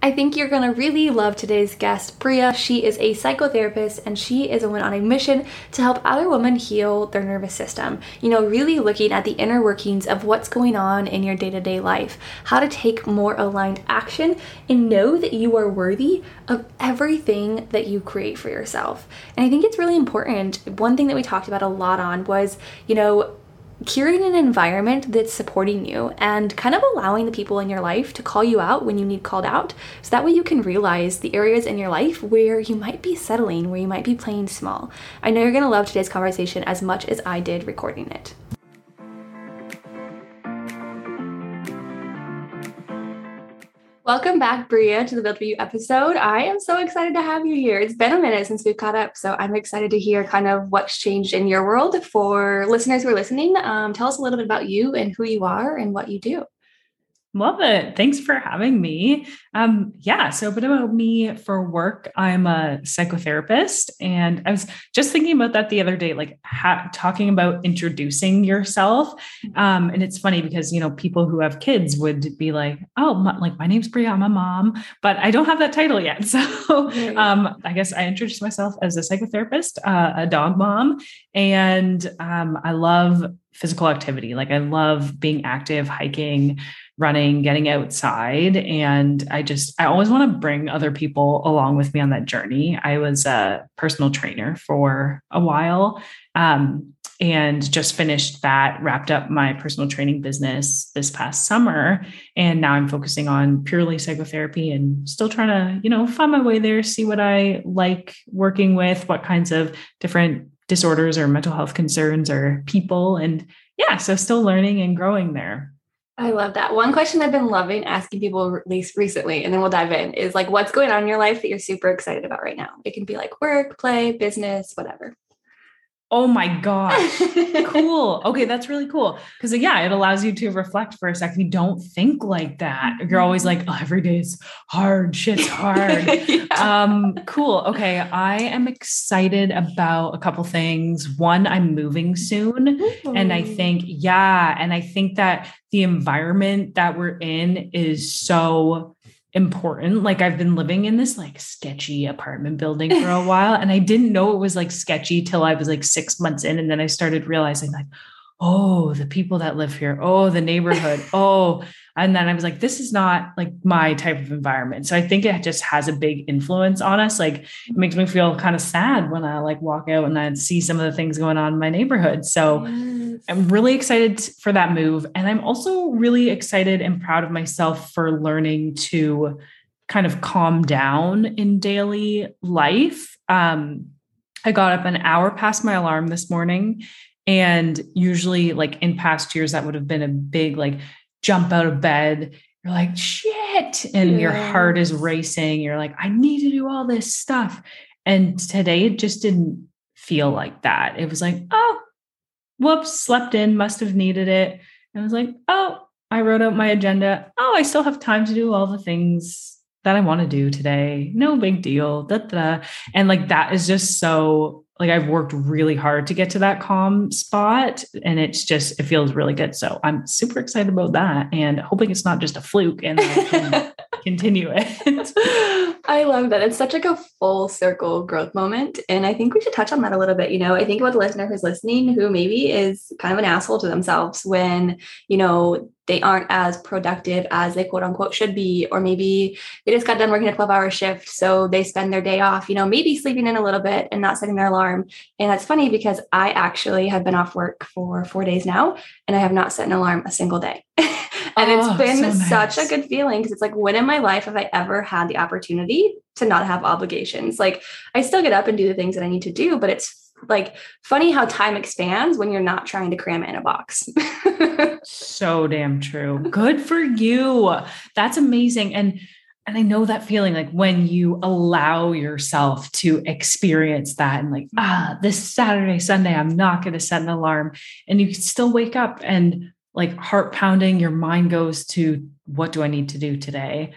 I think you're gonna really love today's guest, Bria. She is a psychotherapist and she is a woman on a mission to help other women heal their nervous system. You know, really looking at the inner workings of what's going on in your day to day life, how to take more aligned action, and know that you are worthy of everything that you create for yourself. And I think it's really important. One thing that we talked about a lot on was, you know, curating an environment that's supporting you and kind of allowing the people in your life to call you out when you need called out. So that way you can realize the areas in your life where you might be settling, where you might be playing small. I know you're going to love today's conversation as much as I did recording it. Welcome back, Bria, to the Build For You episode. I am so excited to have you here. It's been a minute since we've caught up, so I'm excited to hear kind of what's changed in your world. For listeners who are listening, um, tell us a little bit about you and who you are and what you do. Love it. Thanks for having me. Um, yeah, so a bit about me for work. I'm a psychotherapist, and I was just thinking about that the other day, like ha- talking about introducing yourself. Um, and it's funny because you know people who have kids would be like, "Oh, my, like my name's Bria, I'm a mom," but I don't have that title yet. So um, I guess I introduced myself as a psychotherapist, uh, a dog mom, and um, I love physical activity. Like I love being active, hiking running, getting outside. And I just, I always want to bring other people along with me on that journey. I was a personal trainer for a while um, and just finished that, wrapped up my personal training business this past summer. And now I'm focusing on purely psychotherapy and still trying to, you know, find my way there, see what I like working with, what kinds of different disorders or mental health concerns or people. And yeah, so still learning and growing there. I love that. One question I've been loving asking people at least recently, and then we'll dive in, is like, what's going on in your life that you're super excited about right now? It can be like work, play, business, whatever. Oh my gosh. cool. Okay, that's really cool. Because yeah, it allows you to reflect for a second. You don't think like that. You're always like, oh, every day is hard. Shit's hard. yeah. Um, cool. Okay. I am excited about a couple things. One, I'm moving soon. Ooh. And I think, yeah. And I think that the environment that we're in is so important. Like I've been living in this like sketchy apartment building for a while and I didn't know it was like sketchy till I was like 6 months in and then I started realizing like oh, the people that live here, oh, the neighborhood, oh, and then I was like this is not like my type of environment. So I think it just has a big influence on us. Like it makes me feel kind of sad when I like walk out and I see some of the things going on in my neighborhood. So. I'm really excited for that move and I'm also really excited and proud of myself for learning to kind of calm down in daily life. Um, I got up an hour past my alarm this morning and usually, like in past years, that would have been a big, like, jump out of bed. You're like, shit. And yeah. your heart is racing. You're like, I need to do all this stuff. And today it just didn't feel like that. It was like, oh, whoops, slept in, must have needed it. And I was like, oh, I wrote out my agenda. Oh, I still have time to do all the things that I want to do today. No big deal. Da, da. And like that is just so like I've worked really hard to get to that calm spot and it's just it feels really good. So I'm super excited about that and hoping it's not just a fluke and continue it. I love that. It's such like a full circle growth moment. And I think we should touch on that a little bit. You know, I think about the listener who's listening who maybe is kind of an asshole to themselves when, you know, they aren't as productive as they quote unquote should be, or maybe they just got done working a 12 hour shift. So they spend their day off, you know, maybe sleeping in a little bit and not setting their alarm. And that's funny because I actually have been off work for four days now and I have not set an alarm a single day. and oh, it's been so nice. such a good feeling because it's like, when in my life have I ever had the opportunity to not have obligations? Like, I still get up and do the things that I need to do, but it's like funny how time expands when you're not trying to cram it in a box. so damn true. Good for you. That's amazing. And and I know that feeling like when you allow yourself to experience that and like, ah, this Saturday, Sunday, I'm not going to set an alarm. And you can still wake up and like heart pounding, your mind goes to, what do I need to do today?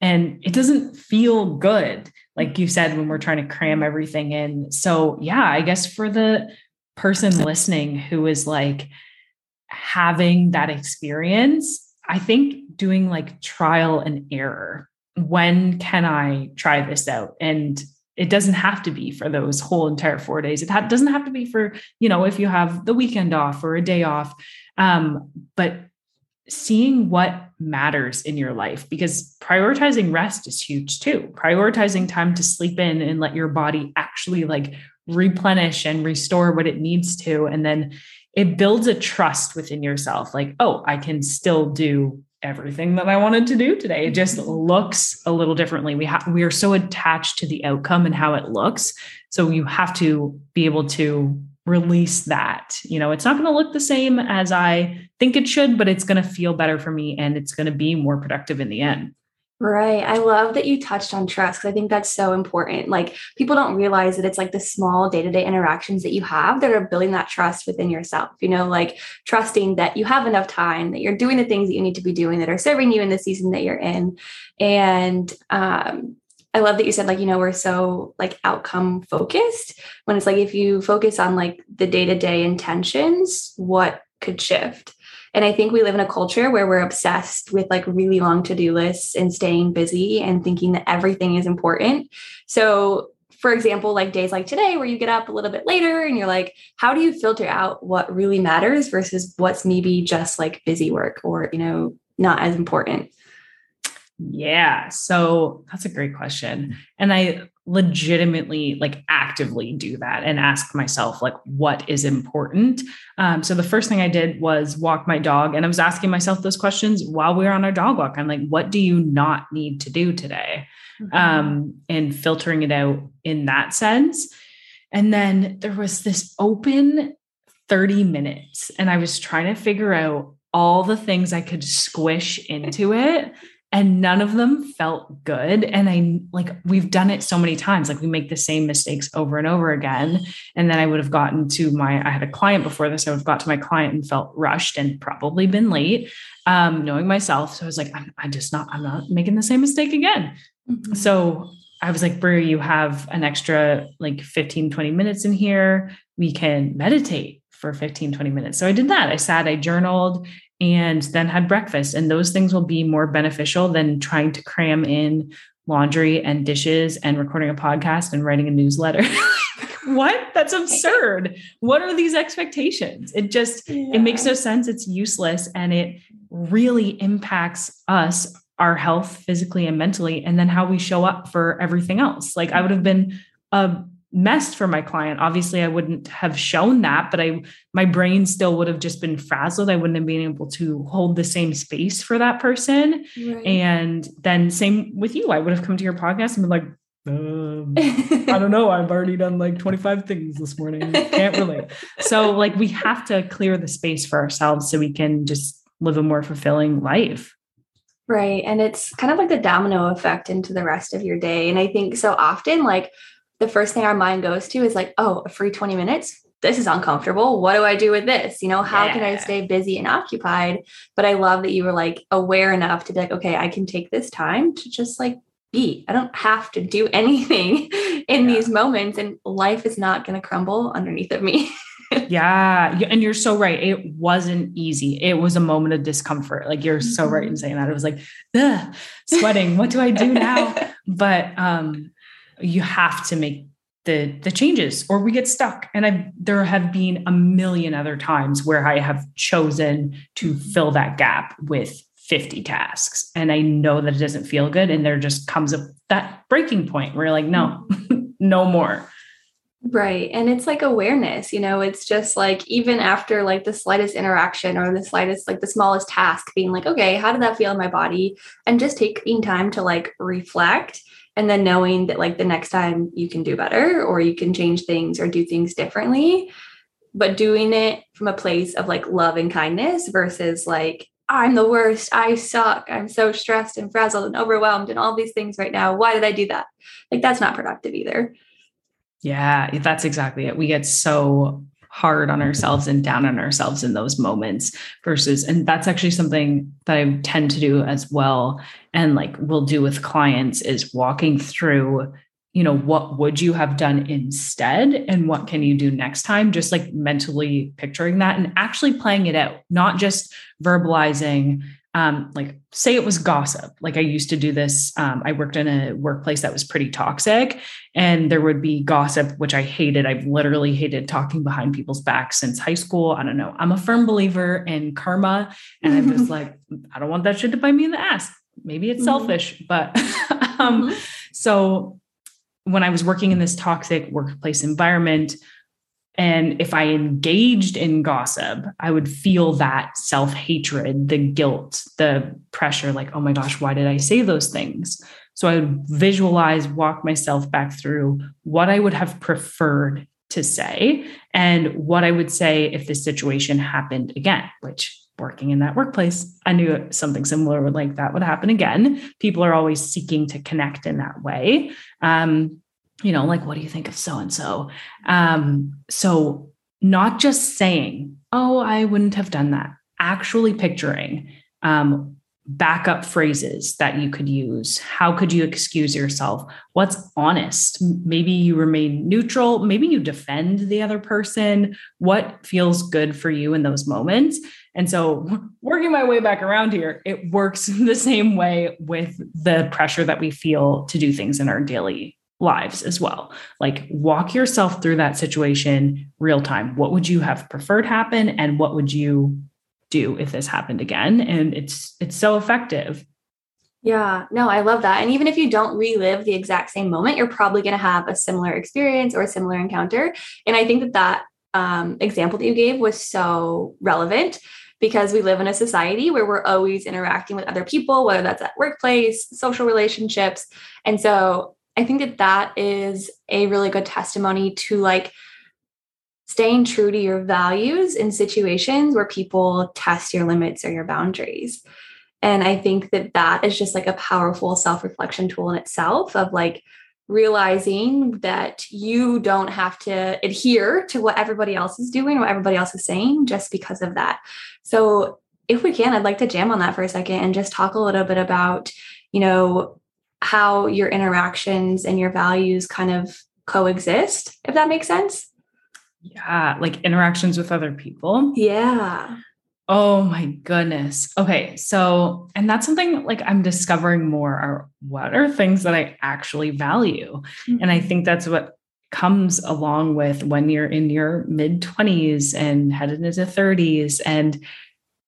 And it doesn't feel good, like you said, when we're trying to cram everything in. So, yeah, I guess for the person listening who is like having that experience, I think doing like trial and error when can I try this out? And it doesn't have to be for those whole entire four days. It ha- doesn't have to be for, you know, if you have the weekend off or a day off. Um, but seeing what matters in your life because prioritizing rest is huge too. Prioritizing time to sleep in and let your body actually like replenish and restore what it needs to. And then it builds a trust within yourself like, oh, I can still do everything that I wanted to do today. It just mm-hmm. looks a little differently. We have we are so attached to the outcome and how it looks. So you have to be able to release that. You know, it's not going to look the same as I think it should, but it's going to feel better for me and it's going to be more productive in the end. Right. I love that you touched on trust because I think that's so important. Like people don't realize that it's like the small day to day interactions that you have that are building that trust within yourself, you know, like trusting that you have enough time, that you're doing the things that you need to be doing that are serving you in the season that you're in. And, um, I love that you said like you know we're so like outcome focused when it's like if you focus on like the day-to-day intentions what could shift and I think we live in a culture where we're obsessed with like really long to do lists and staying busy and thinking that everything is important. So, for example, like days like today, where you get up a little bit later and you're like, how do you filter out what really matters versus what's maybe just like busy work or, you know, not as important? Yeah. So that's a great question. And I legitimately like actively do that and ask myself like what is important um, so the first thing i did was walk my dog and i was asking myself those questions while we were on our dog walk i'm like what do you not need to do today mm-hmm. um, and filtering it out in that sense and then there was this open 30 minutes and i was trying to figure out all the things i could squish into it and none of them felt good. And i like we've done it so many times. Like we make the same mistakes over and over again. And then i would have gotten to my i had a client before this. I would have got to my client and felt rushed and probably been late um, knowing myself. So i was like i'm, I'm just not i'm not making the same mistake again. Mm-hmm. so i was like brie you have an extra like 15 20 minutes in here. We can meditate for 15 20 minutes. So i did that. I sat i journaled and then had breakfast. And those things will be more beneficial than trying to cram in laundry and dishes and recording a podcast and writing a newsletter. what? That's absurd. What are these expectations? It just yeah. it makes no sense. It's useless and it really impacts us, our health physically and mentally and then how we show up for everything else. Like I mm-hmm. would have been a messed for my client obviously i wouldn't have shown that but i my brain still would have just been frazzled i wouldn't have been able to hold the same space for that person right. and then same with you i would have come to your podcast and been like um, I don't know. I've already done like 25 things this morning. Can't relate. So, like, we have to clear the space for ourselves so we can just live a more fulfilling life. Right. And it's kind of like the domino effect into the rest of your day. And I think so often, like, the first thing our mind goes to is like, oh, a free 20 minutes. This is uncomfortable. What do I do with this? You know, how yeah. can I stay busy and occupied? But I love that you were like aware enough to be like, okay, I can take this time to just like be. I don't have to do anything in yeah. these moments, and life is not going to crumble underneath of me. yeah. And you're so right. It wasn't easy. It was a moment of discomfort. Like you're so right in mm-hmm. saying that. It was like, sweating. what do I do now? But um, you have to make the the changes or we get stuck. And i there have been a million other times where i have chosen to mm-hmm. fill that gap with 50 tasks. And i know that it doesn't feel good and there just comes a that breaking point where you're like no mm-hmm. no more. Right. And it's like awareness you know it's just like even after like the slightest interaction or the slightest like the smallest task being like okay how did that feel in my body? And just taking time to like reflect and then knowing that like the next time you can do better or you can change things or do things differently. But doing it from a place of like love and kindness versus like i'm the worst. I suck. I'm so stressed and frazzled and overwhelmed and all these things right now. Why did i do that? Like that's not productive either. Yeah that's exactly it. We get so hard on ourselves and down on ourselves in those moments versus and that's actually something that I tend to do as well and like we'll do with clients is walking through you know what would you have done instead and what can you do next time? Just like mentally picturing that and actually playing it out not just verbalizing um, like say it was gossip. Like I used to do this. Um, I worked in a workplace that was pretty toxic, and there would be gossip, which I hated. I've literally hated talking behind people's backs since high school. I don't know. I'm a firm believer in karma, and I'm just like, I don't want that shit to bite me in the ass. Maybe it's mm-hmm. selfish, but um, mm-hmm. so when I was working in this toxic workplace environment, and if I engaged in gossip, I would feel that self hatred, the guilt, the pressure like, oh my gosh, why did I say those things? So I would visualize, walk myself back through what I would have preferred to say and what I would say if this situation happened again, which working in that workplace, I knew something similar would like that would happen again. People are always seeking to connect in that way. Um, you know, like, what do you think of so and so? So, not just saying, oh, I wouldn't have done that, actually picturing um, backup phrases that you could use. How could you excuse yourself? What's honest? Maybe you remain neutral. Maybe you defend the other person. What feels good for you in those moments? And so, working my way back around here, it works the same way with the pressure that we feel to do things in our daily lives as well. Like walk yourself through that situation real time. What would you have preferred happen and what would you do if this happened again? And it's it's so effective. Yeah, no, I love that. And even if you don't relive the exact same moment, you're probably going to have a similar experience or a similar encounter. And I think that that um, example that you gave was so relevant because we live in a society where we're always interacting with other people, whether that's at workplace, social relationships. And so I think that that is a really good testimony to like staying true to your values in situations where people test your limits or your boundaries. And I think that that is just like a powerful self reflection tool in itself of like realizing that you don't have to adhere to what everybody else is doing, what everybody else is saying, just because of that. So, if we can, I'd like to jam on that for a second and just talk a little bit about, you know, how your interactions and your values kind of coexist, if that makes sense. Yeah, like interactions with other people. Yeah. Oh my goodness. Okay. So, and that's something like I'm discovering more are what are things that I actually value? Mm-hmm. And I mm-hmm. think that's what comes along with when you're in your mid 20s and headed into 30s and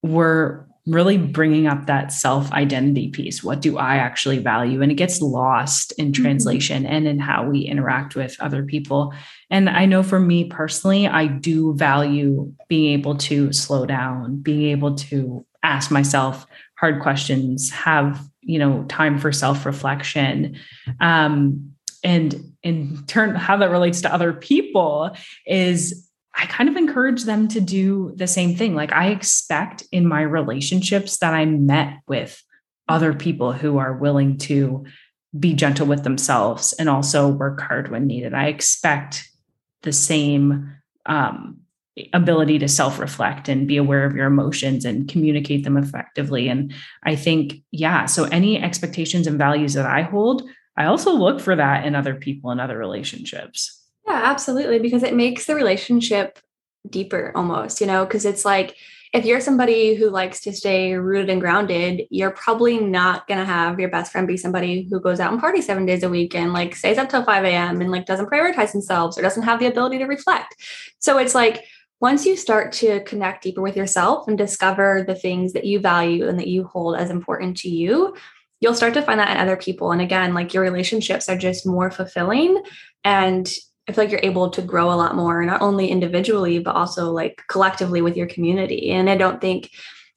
we're really bringing up that self identity piece. What do I actually value? And it gets lost in mm-hmm. translation mm-hmm. and in how we interact with other people. And I know for me personally, I do value being able to slow down, being able to ask myself hard questions, have, you know, time for self reflection. Um, and in turn, how that relates to other people is I kind of encourage them to do the same thing. Like I expect in my relationships that I'm met with other people who are willing to be gentle with themselves and also work hard when needed. I expect the same um, ability to self reflect and be aware of your emotions and communicate them effectively. And I think, yeah, so any expectations and values that I hold, I also look for that in other people and other relationships. Yeah, absolutely. Because it makes the relationship deeper almost, you know, because it's like if you're somebody who likes to stay rooted and grounded, you're probably not going to have your best friend be somebody who goes out and party seven days a week and like stays up till 5 a.m. and like doesn't prioritize themselves or doesn't have the ability to reflect. So it's like once you start to connect deeper with yourself and discover the things that you value and that you hold as important to you, you'll start to find that in other people. And again, like your relationships are just more fulfilling and I feel like you're able to grow a lot more, not only individually, but also like collectively with your community. And I don't think,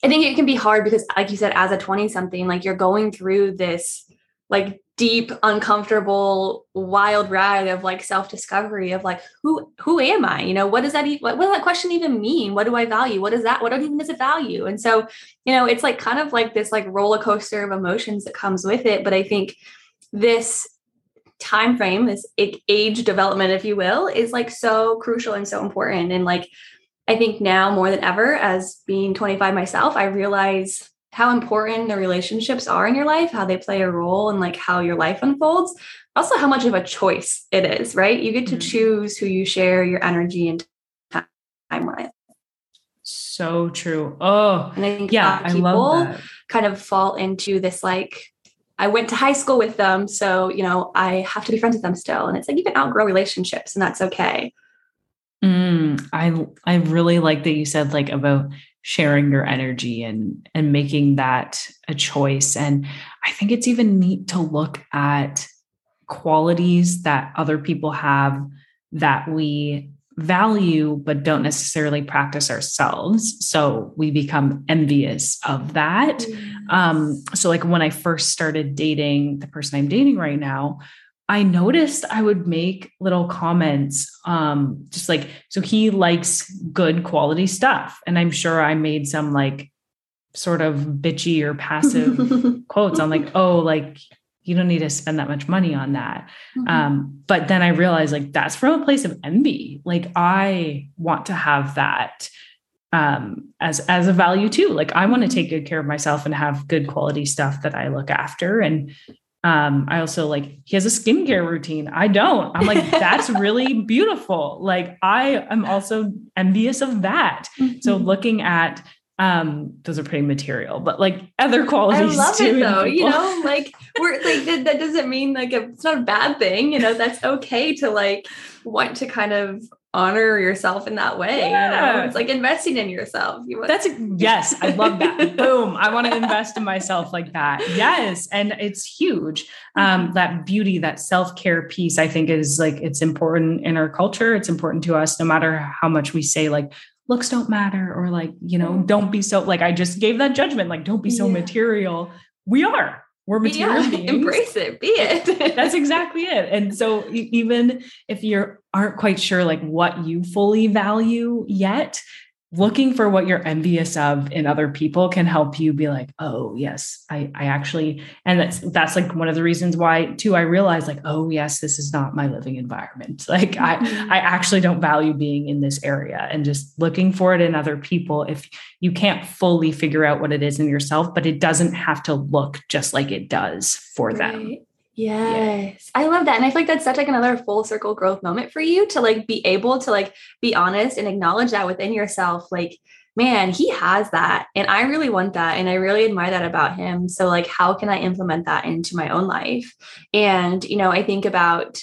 I think it can be hard because, like you said, as a 20 something, like you're going through this like deep uncomfortable wild ride of like self-discovery of like who who am i? You know what does that what, what does that question even mean? What do i value? What is that what even does it value? And so you know it's like kind of like this like roller coaster of emotions that comes with it. But i think this time frame this age development if you will is like so crucial and so important and like i think now more than ever as being 25 myself i realize how important the relationships are in your life, how they play a role and like how your life unfolds, also how much of a choice it is, right? You get to mm-hmm. choose who you share your energy and time with. So true. Oh, and I think yeah, I love that. kind of fall into this like I went to high school with them, so you know I have to be friends with them still, and it's like you can outgrow relationships, and that's okay. Mm, I I really like that you said like about sharing your energy and and making that a choice and i think it's even neat to look at qualities that other people have that we value but don't necessarily practice ourselves. So we become envious of that. Um so like when i first started dating the person i'm dating right now I noticed I would make little comments, um, just like, so he likes good quality stuff. And I'm sure I made some like sort of bitchy or passive quotes. On like, oh, like, you don't need to spend that much money on that. Mm-hmm. Um, but then I realized like that's from a place of envy. Like I want to have that um, as as a value too. Like I want to take good care of myself and have good quality stuff that I look after. And um, I also like he has a skincare routine. I don't. I'm like, that's really beautiful. Like I am also envious of that. Mm-hmm. So looking at um those are pretty material but like other qualities i love it though you know like we're like that, that doesn't mean like a, it's not a bad thing you know that's okay to like want to kind of honor yourself in that way. Yeah. You know, it's like investing in yourself. You want- That's a, yes, I love that. Boom. I want to invest in myself like that. Yes. And it's huge. Um, mm-hmm. that beauty, that self-care piece, I think is like it's important in our culture. It's important to us, no matter how much we say, like, looks don't matter, or like, you know, mm-hmm. don't be so like I just gave that judgment, like, don't be so yeah. material. We are we're material yeah, beings. Embrace it, be it. That's exactly it. And so even if you aren't quite sure like what you fully value yet, looking for what you're envious of in other people can help you be like oh yes i i actually and that's that's like one of the reasons why too i realized like oh yes this is not my living environment like mm-hmm. i i actually don't value being in this area and just looking for it in other people if you can't fully figure out what it is in yourself but it doesn't have to look just like it does for right. them Yes. Yeah. I love that. And I feel like that's such like another full circle growth moment for you to like be able to like be honest and acknowledge that within yourself. Like, man, he has that. And I really want that. And I really admire that about him. So like how can I implement that into my own life? And, you know, I think about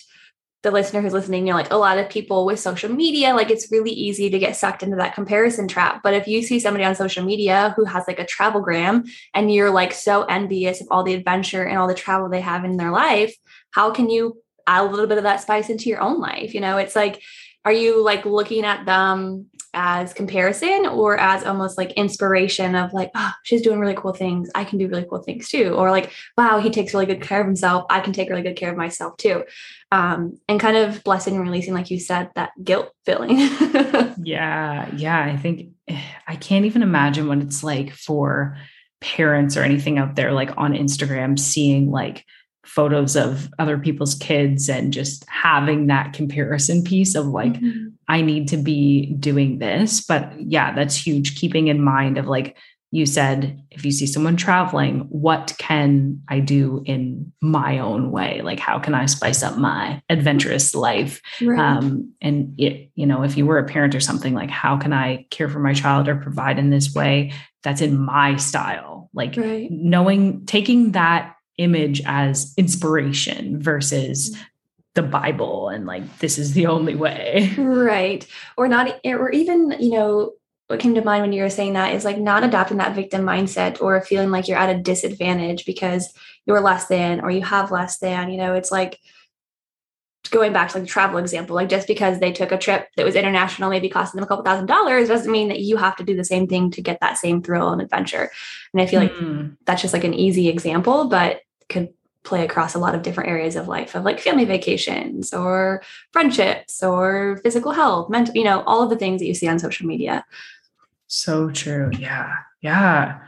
the listener who's listening, you know, like a lot of people with social media, like it's really easy to get sucked into that comparison trap. But if you see somebody on social media who has like a travel gram and you're like so envious of all the adventure and all the travel they have in their life, how can you add a little bit of that spice into your own life? You know, it's like, are you like looking at them as comparison or as almost like inspiration of like, oh, she's doing really cool things. I can do really cool things too. Or like, wow, he takes really good care of himself. I can take really good care of myself too. Um, and kind of blessing and releasing, like you said, that guilt feeling. yeah. Yeah. I think I can't even imagine what it's like for parents or anything out there, like on Instagram, seeing like, photos of other people's kids and just having that comparison piece of like mm-hmm. i need to be doing this but yeah that's huge keeping in mind of like you said if you see someone traveling what can i do in my own way like how can i spice up my adventurous life right. um, and it you know if you were a parent or something like how can i care for my child or provide in this way that's in my style like right. knowing taking that image as inspiration versus the Bible and like this is the only way. Right. Or not or even, you know, what came to mind when you were saying that is like not adopting that victim mindset or feeling like you're at a disadvantage because you're less than or you have less than, you know, it's like going back to like the travel example, like just because they took a trip that was international, maybe costing them a couple thousand dollars, doesn't mean that you have to do the same thing to get that same thrill and adventure. And I feel like mm. that's just like an easy example, but could play across a lot of different areas of life of like family vacations or friendships or physical health mental you know all of the things that you see on social media. So true. Yeah. Yeah.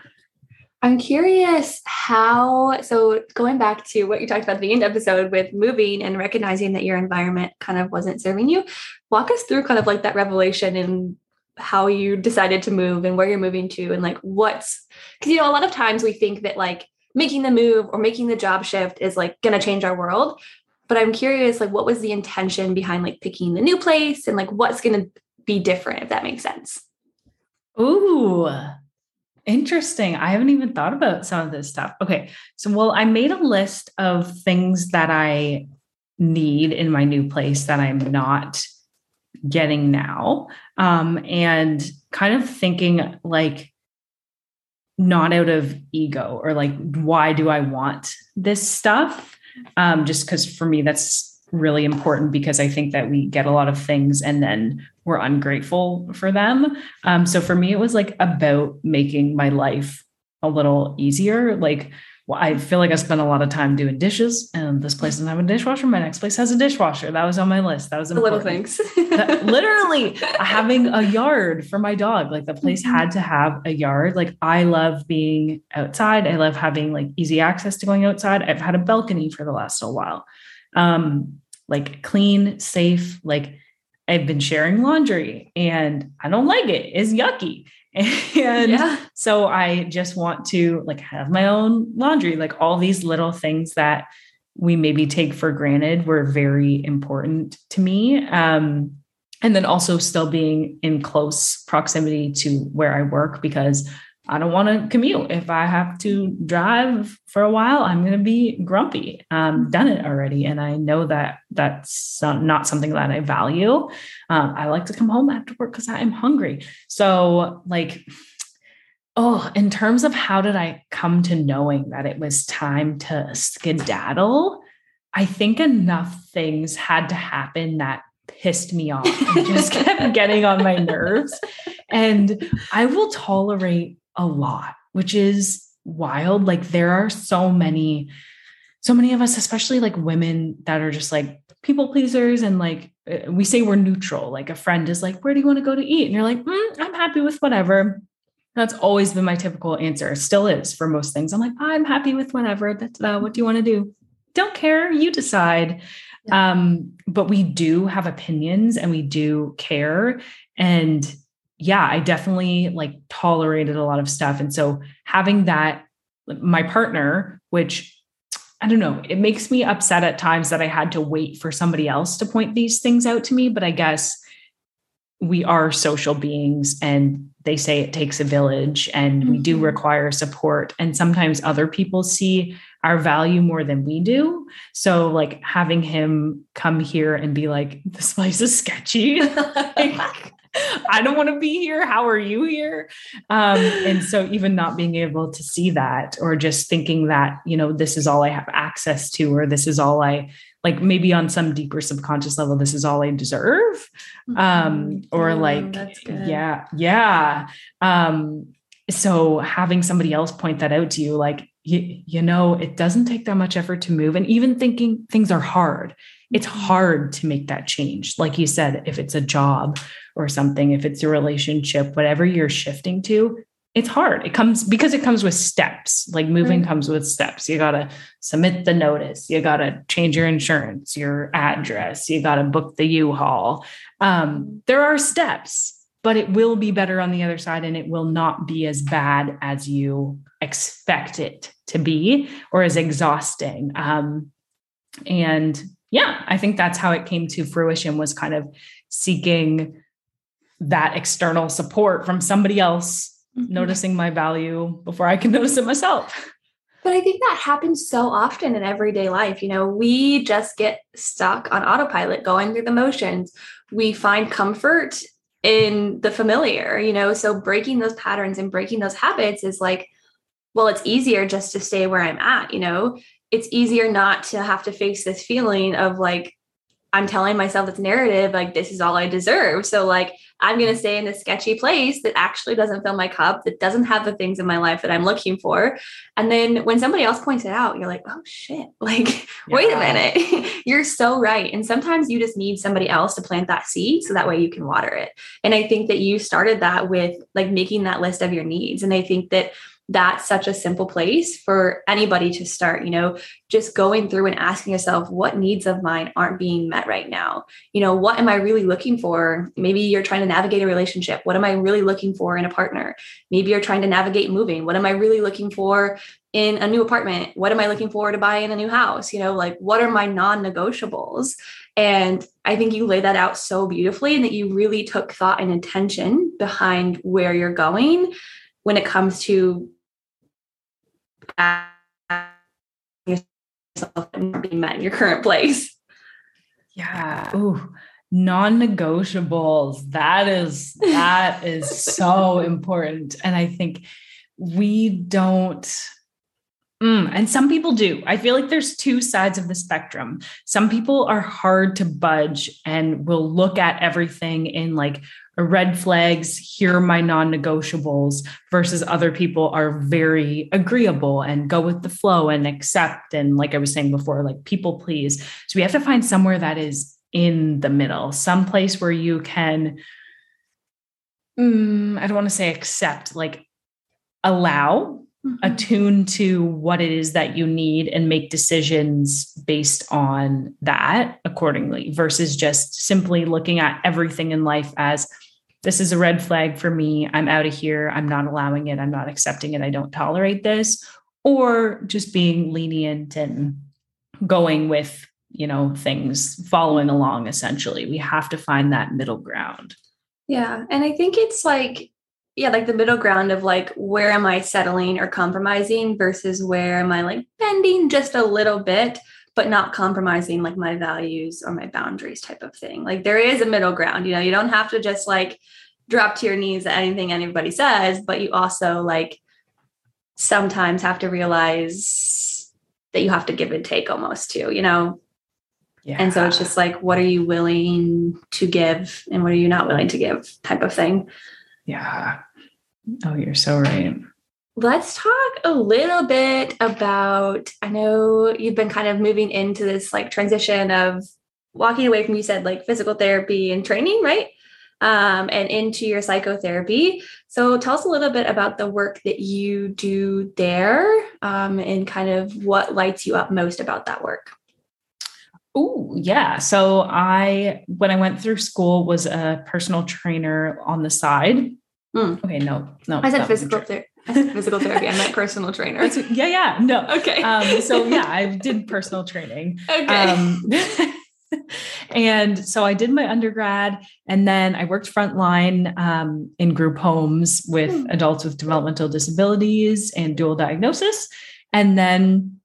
I'm curious how so going back to what you talked about at the end episode with moving and recognizing that your environment kind of wasn't serving you walk us through kind of like that revelation and how you decided to move and where you're moving to and like what's because you know a lot of times we think that like making the move or making the job shift is like going to change our world. But i'm curious like what was the intention behind like picking the new place and like what's going to be different if that makes sense? Ooh interesting. I haven't even thought about some of this stuff. Okay so well i made a list of things that i need in my new place that i'm not getting now um, and kind of thinking like not out of ego or like why do i want this stuff? Um, just because for me that's really important because i think that we get a lot of things and then we're ungrateful for them. Um, so for me it was like about making my life a little easier. Like well, I feel like I spent a lot of time doing dishes, and this place doesn't have a dishwasher. My next place has a dishwasher. That was on my list. That was the little things. literally having a yard for my dog. Like the place mm-hmm. had to have a yard. Like I love being outside. I love having like easy access to going outside. I've had a balcony for the last little while. Um, like clean, safe. Like I've been sharing laundry, and I don't like it. It's yucky. And yeah. so I just want to like have my own laundry, like all these little things that we maybe take for granted were very important to me. Um, and then also still being in close proximity to where I work because I don't want to commute. If I have to drive for a while, I'm going to be grumpy. Um, done it already, and I know that that's not something that I value. Um, I like to come home after work because I'm hungry. So, like, oh, in terms of how did I come to knowing that it was time to skedaddle? I think enough things had to happen that pissed me off and just kept getting on my nerves. And I will tolerate a lot, which is wild. Like there are so many, so many of us, especially like women that are just like people pleasers and like uh, we say we're neutral. Like a friend is like, where do you want to go to eat? And you're like, mm, I'm happy with whatever. That's always been my typical answer. Still is for most things. I'm like, I'm happy with whatever. That's uh, what do you want to do? Don't care. You decide. Yeah. Um, but we do have opinions and we do care. And yeah, I definitely like tolerated a lot of stuff. And so having that, my partner, which I don't know, it makes me upset at times that I had to wait for somebody else to point these things out to me. But I guess we are social beings and they say it takes a village and mm-hmm. we do mm-hmm. require support. And sometimes other people see our value more than we do. So, like having him come here and be like, this place is sketchy. like, I don't want to be here. How are you here? Um, and so, even not being able to see that, or just thinking that, you know, this is all I have access to, or this is all I like, maybe on some deeper subconscious level, this is all I deserve. Um, mm-hmm. or yeah, like, yeah, yeah. Um, so, having somebody else point that out to you, like, you, you know, it doesn't take that much effort to move. And even thinking things are hard, it's mm-hmm. hard to make that change. Like you said, if it's a job or something, if it's a relationship, whatever you're shifting to, it's hard. It comes because it comes with steps. Like moving right. comes with steps. You got to submit the notice. You got to change your insurance, your address. You got to book the U-Haul. Um, there are steps, but it will be better on the other side and it will not be as bad as you expect it to be or as exhausting. Um, and yeah, I think that's how it came to fruition was kind of seeking that external support from somebody else mm-hmm. noticing my value before I can notice it myself. But I think that happens so often in everyday life. You know, we just get stuck on autopilot going through the motions. We find comfort in the familiar, you know, so breaking those patterns and breaking those habits is like, well, it's easier just to stay where I'm at, you know, it's easier not to have to face this feeling of like, I'm telling myself this narrative, like, this is all I deserve. So, like, I'm going to mm. stay in this sketchy place that actually doesn't fill my cup, that doesn't have the things in my life that I'm looking for. And then when somebody else points it out, you're like, oh shit, like, yeah. wait a minute. you're so right. And sometimes you just need somebody else to plant that seed so that way you can water it. And I think that you started that with like making that list of your needs. And I think that that's such a simple place for anybody to start, you know, just going through and asking yourself what needs of mine aren't being met right now. You know, what am I really looking for? Maybe you're trying to navigate a relationship. What am I really looking for in a partner? Maybe you're trying to navigate moving. What am I really looking for in a new apartment? What am I looking for to buy in a new house? You know, like what are my non negotiables? And I think you lay that out so beautifully and that you really took thought and intention behind where you're going when it comes to yourself be met in your current place. Yeah. Ooh, non-negotiables. That is that is so important. And I think we don't Mm, and some people do. I feel like there's two sides of the spectrum. Some people are hard to budge and will look at everything in like red flags, here are my non negotiables, versus other people are very agreeable and go with the flow and accept. And like I was saying before, like people please. So we have to find somewhere that is in the middle, some place where you can, mm, I don't want to say accept, like allow mm-hmm. attune to what it is that you need and make decisions based on that accordingly versus just simply looking at everything in life as this is a red flag for me. I'm out of here. I'm not allowing it. I'm not accepting it. I don't tolerate this. Or just being lenient and going with, you know, things following along essentially. We have to find that middle ground. Yeah. And I think it's like yeah, like the middle ground of like where am I settling or compromising versus where am I like bending just a little bit, but not compromising like my values or my boundaries type of thing. Like there is a middle ground, you know, you don't have to just like drop to your knees at anything anybody says, but you also like sometimes have to realize that you have to give and take almost too, you know? Yeah. And so it's just like, what are you willing to give and what are you not willing to give type of thing. Yeah. Oh, you're so right. Let's talk a little bit about. I know you've been kind of moving into this like transition of walking away from, you said, like physical therapy and training, right? Um, and into your psychotherapy. So tell us a little bit about the work that you do there um, and kind of what lights you up most about that work. Oh, yeah. So I, when I went through school, was a personal trainer on the side. Mm. Okay, no, no. I said physical therapy. Physical therapy. I meant personal trainer. yeah, yeah. No. Okay. Um, so yeah, I did personal training. Okay. Um, and so I did my undergrad and then I worked frontline um, in group homes with mm. adults with developmental disabilities and dual diagnosis. And then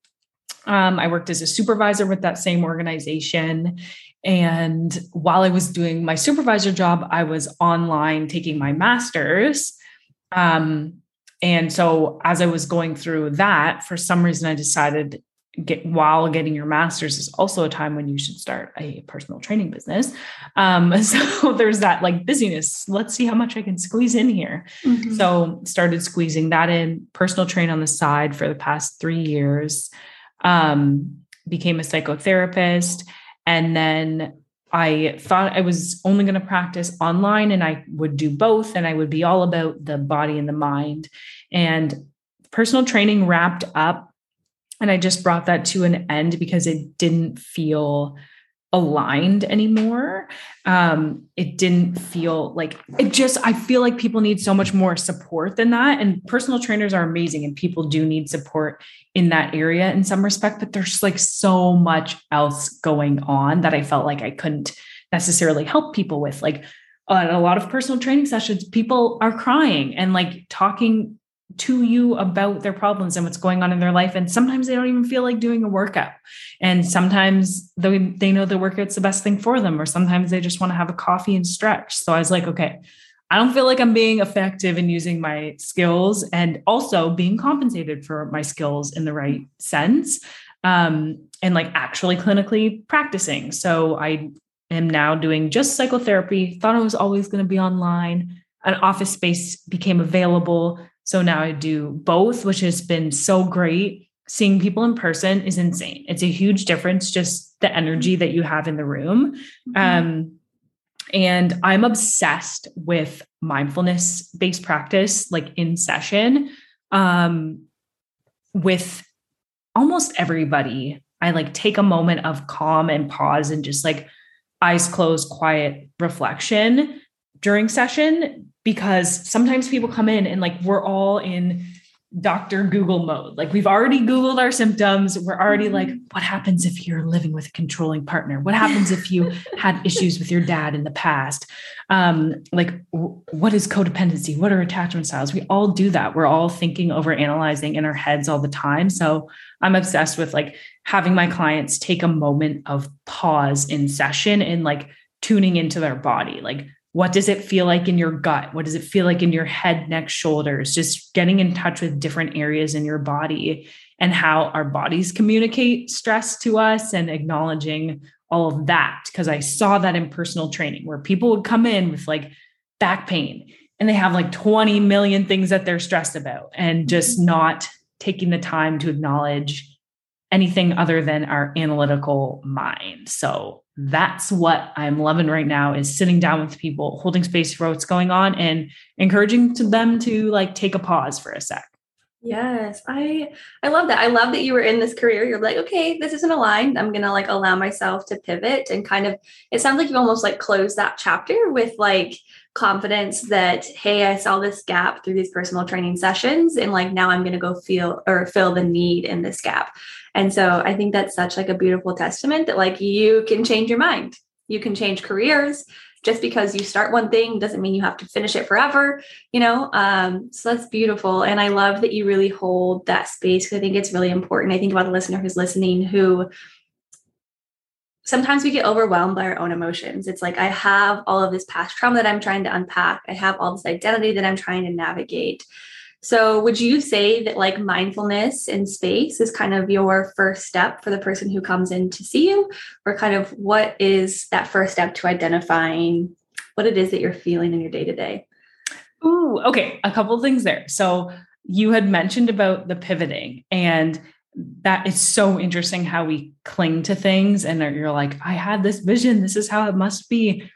um, I worked as a supervisor with that same organization. And while I was doing my supervisor job, I was online taking my master's. Um, and so as I was going through that, for some reason, I decided get while getting your master's is also a time when you should start a personal training business. Um, so there's that like busyness. Let's see how much I can squeeze in here. Mm-hmm. So started squeezing that in, personal train on the side for the past three years um, became a psychotherapist. And then I thought I was only going to practice online and I would do both and I would be all about the body and the mind. And personal training wrapped up. And I just brought that to an end because it didn't feel aligned anymore. Um, it didn't feel like it just, I feel like people need so much more support than that. And personal trainers are amazing and people do need support in that area in some respect, but there's like so much else going on that I felt like I couldn't necessarily help people with. Like, a lot of personal training sessions, people are crying and like talking to you about their problems and what's going on in their life. And sometimes they don't even feel like doing a workout. And sometimes they, they know the workout's the best thing for them, or sometimes they just want to have a coffee and stretch. So I was like, okay, I don't feel like I'm being effective in using my skills and also being compensated for my skills in the right sense. um, and like actually clinically practicing. So I am now doing just psychotherapy. Thought I was always going to be online. An office space became available. So now I do both, which has been so great. Seeing people in person is insane. It's a huge difference, just the energy that you have in the room. Mm-hmm. Um, and I'm obsessed with mindfulness based practice, like in session, um, with almost everybody. I like take a moment of calm and pause and just like eyes closed, quiet reflection during session because sometimes people come in and like we're all in Dr. Google mode. Like we've already Googled our symptoms. We're already like, mm-hmm. what happens if you're living with a controlling partner? What happens if you had issues with your dad in the past? Um, like, w- what is codependency? What are attachment styles? We all do that. We're all thinking over analyzing in our heads all the time. So I'm obsessed with like having my clients take a moment of pause in session and like tuning into their body. Like, what does it feel like in your gut? What does it feel like in your head, neck, shoulders? Just getting in touch with different areas in your body and how our bodies communicate stress to us and acknowledging all of that. Because I saw that in personal training where people would come in with like back pain and they have like 20 million things that they're stressed about and just mm-hmm. not taking the time to acknowledge anything other than our analytical mind. So that's what I'm loving right now is sitting down with people, holding space for what's going on and encouraging to them to like take a pause for a sec. Yes, I I love that. I love that you were in this career. You're like, okay, this isn't aligned. I'm gonna like allow myself to pivot and kind of. It sounds like you almost like closed that chapter with like confidence that hey, I saw this gap through these personal training sessions, and like now I'm gonna go feel or fill the need in this gap. And so I think that's such like a beautiful testament that like you can change your mind. You can change careers. Just because you start one thing doesn't mean you have to finish it forever, you know? Um, so that's beautiful. And I love that you really hold that space because I think it's really important. I think about the listener who's listening who sometimes we get overwhelmed by our own emotions. It's like I have all of this past trauma that I'm trying to unpack. I have all this identity that I'm trying to navigate. So, would you say that like mindfulness in space is kind of your first step for the person who comes in to see you? Or kind of what is that first step to identifying what it is that you're feeling in your day to day? Ooh, okay. A couple things there. So, you had mentioned about the pivoting, and that is so interesting how we cling to things and you're like, I had this vision. This is how it must be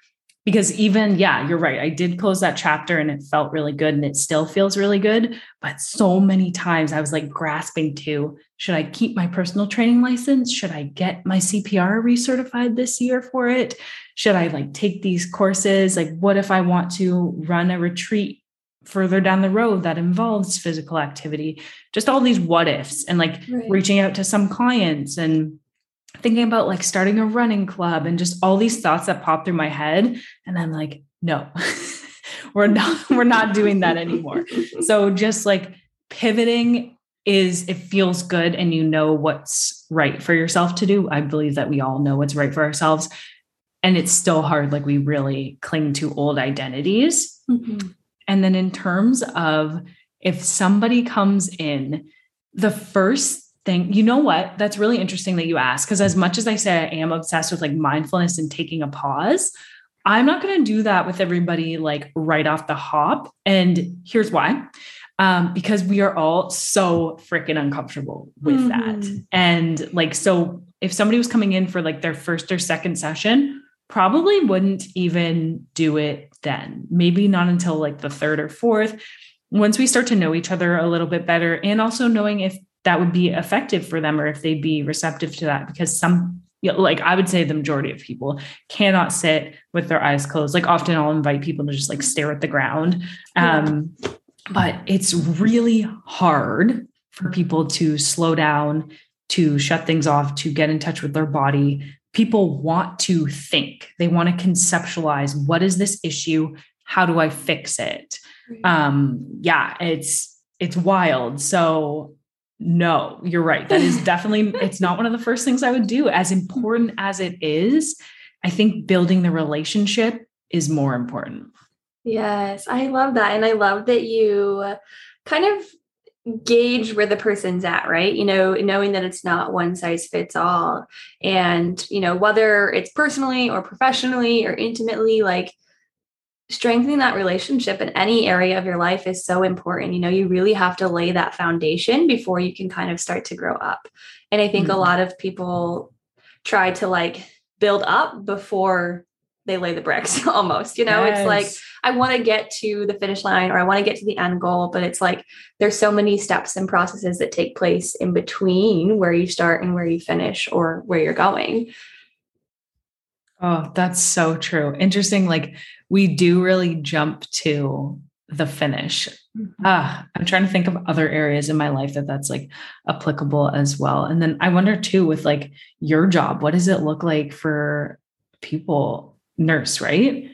because even yeah you're right i did close that chapter and it felt really good and it still feels really good but so many times i was like grasping to should i keep my personal training license? Should i get my cpr recertified this year for it? Should i like take these courses? Like what if i want to run a retreat further down the road that involves physical activity? Just all these what ifs and like right. reaching out to some clients and thinking about like starting a running club and just all these thoughts that pop through my head. And i'm like no we're not we're not doing that anymore. So just like pivoting is it feels good and you know what's right for yourself to do. I believe that we all know what's right for ourselves. And it's still hard like we really cling to old identities. Mm-hmm. and then in terms of if somebody comes in the first thing. You know what? That's really interesting that you ask because as much as I say I am obsessed with like mindfulness and taking a pause, I'm not going to do that with everybody like right off the hop. And here's why. Um, because we are all so freaking uncomfortable with mm-hmm. that. And like, so if somebody was coming in for like their first or second session, probably wouldn't even do it then. Maybe not until like the third or fourth. Once we start to know each other a little bit better, and also knowing if that would be effective for them or if they'd be receptive to that because some you know, like I would say the majority of people cannot sit with their eyes closed. Like often I'll invite people to just like stare at the ground. Um, but it's really hard for people to slow down, to shut things off, to get in touch with their body. People want to think, they want to conceptualize what is this issue? How do I fix it? Um, yeah, it's it's wild. So no, you're right. That is definitely, it's not one of the first things I would do. As important as it is, I think building the relationship is more important. Yes, I love that. And I love that you kind of gauge where the person's at, right? You know, knowing that it's not one size fits all. And, you know, whether it's personally or professionally or intimately, like strengthening that relationship in any area of your life is so important. You know, you really have to lay that foundation before you can kind of start to grow up. And I think mm-hmm. a lot of people try to like build up before they lay the bricks almost you know yes. it's like i want to get to the finish line or i want to get to the end goal but it's like there's so many steps and processes that take place in between where you start and where you finish or where you're going oh that's so true interesting like we do really jump to the finish mm-hmm. ah i'm trying to think of other areas in my life that that's like applicable as well and then i wonder too with like your job what does it look like for people nurse, right?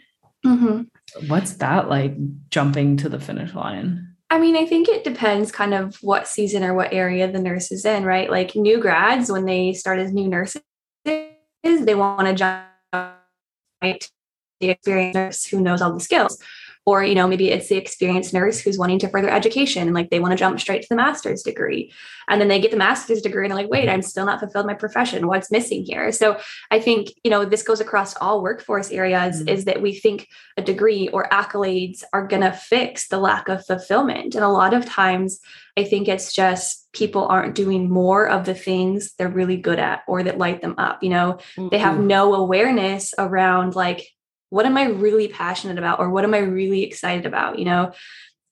Mm-hmm. What's that like jumping to the finish line? I mean, I think it depends kind of what season or what area the nurse is in, right? Like new grads, when they start as new nurses, they want to jump the experienced who knows all the skills or you know maybe it's the experienced nurse who's wanting to further education and like they want to jump straight to the master's degree and then they get the master's degree and they're like wait i'm still not fulfilled my profession what's missing here so i think you know this goes across all workforce areas mm-hmm. is that we think a degree or accolades are going to fix the lack of fulfillment and a lot of times i think it's just people aren't doing more of the things they're really good at or that light them up you know mm-hmm. they have mm-hmm. no awareness around like what am I really passionate about or what am I really excited about? You know,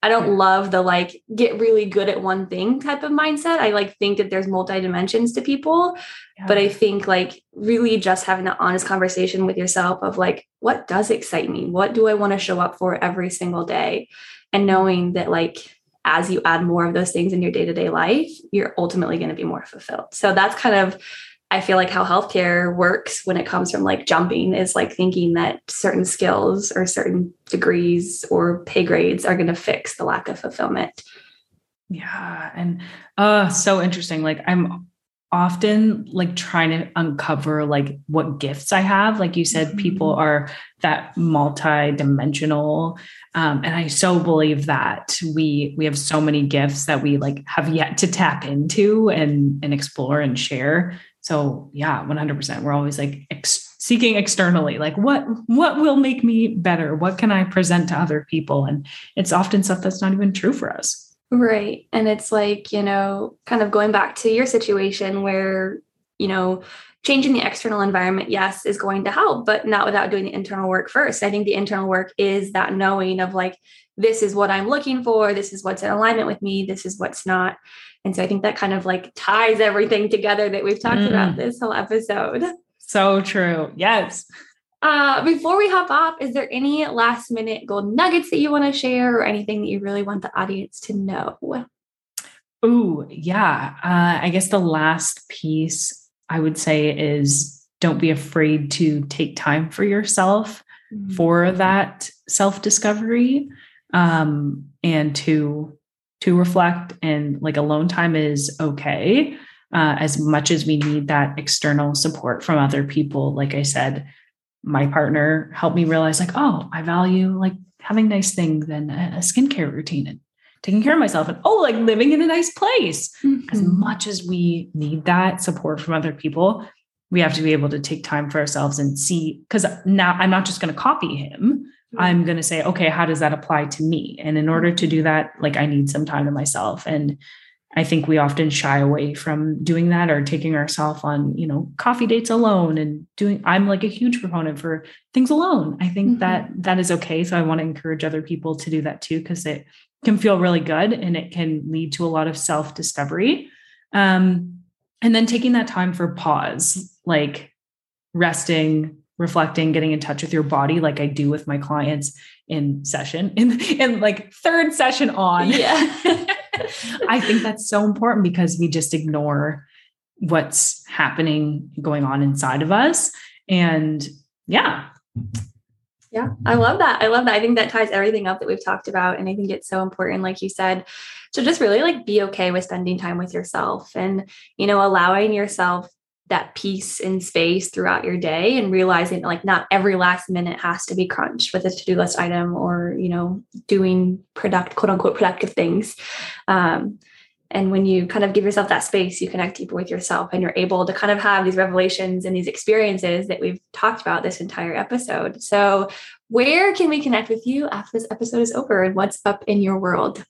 I don't love the like get really good at one thing type of mindset. I like think that there's multi dimensions to people, yeah. but I think like really just having an honest conversation with yourself of like what does excite me? What do I want to show up for every single day? And knowing that like as you add more of those things in your day-to-day life, you're ultimately going to be more fulfilled. So that's kind of I feel like how healthcare works when it comes from like jumping is like thinking that certain skills or certain degrees or pay grades are going to fix the lack of fulfillment. Yeah. And uh so interesting. Like I'm often like trying to uncover like what gifts I have. Like you said, mm-hmm. people are that multi-dimensional. Um, and I so believe that we we have so many gifts that we like have yet to tap into and and explore and share so yeah 100% we're always like ex- seeking externally like what what will make me better? What can i present to other people? And it's often stuff that's not even true for us. Right. And it's like you know kind of going back to your situation where you know changing the external environment yes is going to help but not without doing the internal work first. I think the internal work is that knowing of like this is what i'm looking for this is what's in alignment with me this is what's not and so I think that kind of like ties everything together that we've talked mm. about this whole episode. So true. Yes. Uh, before we hop off, is there any last minute gold nuggets that you want to share or anything that you really want the audience to know? Ooh, yeah. Uh, I guess the last piece I would say is don't be afraid to take time for yourself mm-hmm. for that self discovery um, and to to reflect and like alone time is okay uh, as much as we need that external support from other people. Like i said my partner helped me realize like oh i value like having nice things and a skincare routine and taking care of myself and oh like living in a nice place. Mm-hmm. as much as we need that support from other people we have to be able to take time for ourselves and see because now i'm not just going to copy him I'm going to say, okay, how does that apply to me? And in order to do that, like I need some time to myself. And I think we often shy away from doing that or taking ourselves on, you know, coffee dates alone and doing I'm like a huge proponent for things alone. I think mm-hmm. that that is okay. So I want to encourage other people to do that too because it can feel really good and it can lead to a lot of self-discovery. Um, and then taking that time for pause, like resting, reflecting, getting in touch with your body, like I do with my clients in session, in, in like third session on. Yeah. I think that's so important because we just ignore what's happening, going on inside of us. And yeah. Yeah, I love that. I love that. I think that ties everything up that we've talked about. And I think it's so important, like you said, to just really like be okay with spending time with yourself and, you know, allowing yourself that peace and space throughout your day and realizing like not every last minute has to be crunched with a to-do list item or you know doing product quote unquote productive things um, And when you kind of give yourself that space, you connect deeper with yourself and you're able to kind of have these revelations and these experiences that we've talked about this entire episode. So, where can we connect with you after this episode is over and what's up in your world?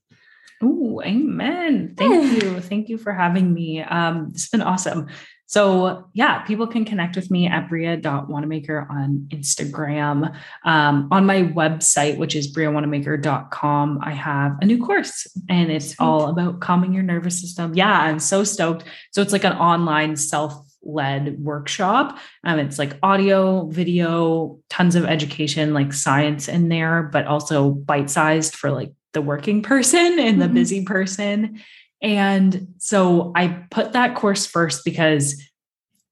Oh, amen. Thank you. Thank you for having me. Um, it's been awesome. So yeah, people can connect with me at bria.wannamaker on Instagram. Um, on my website, which is briawannamaker.com, I have a new course and it's all about calming your nervous system. Yeah, I'm so stoked. So it's like an online self led workshop. Um, it's like audio, video, tons of education, like science in there, but also bite sized for like the working person and the mm-hmm. busy person. And so I put that course first because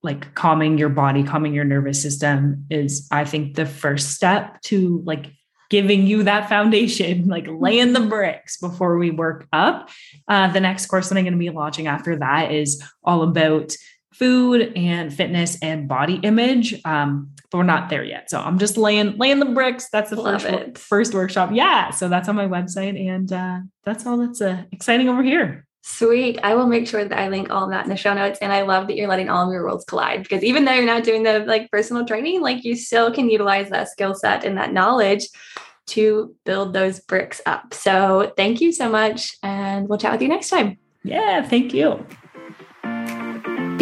like calming your body, calming your nervous system is, I think, the first step to like giving you that foundation, like laying the bricks before we work up. Uh, the next course that I'm going to be launching after that is all about food and fitness and body image. Um, but we're not there yet. So I'm just laying laying the bricks. That's the first, first workshop. Yeah. So that's on my website. And uh, that's all that's uh, exciting over here. Sweet. I will make sure that I link all of that in the show notes. And I love that you're letting all of your worlds collide because even though you're not doing the like personal training, like you still can utilize that skill set and that knowledge to build those bricks up. So thank you so much. And we'll chat with you next time. Yeah. Thank you.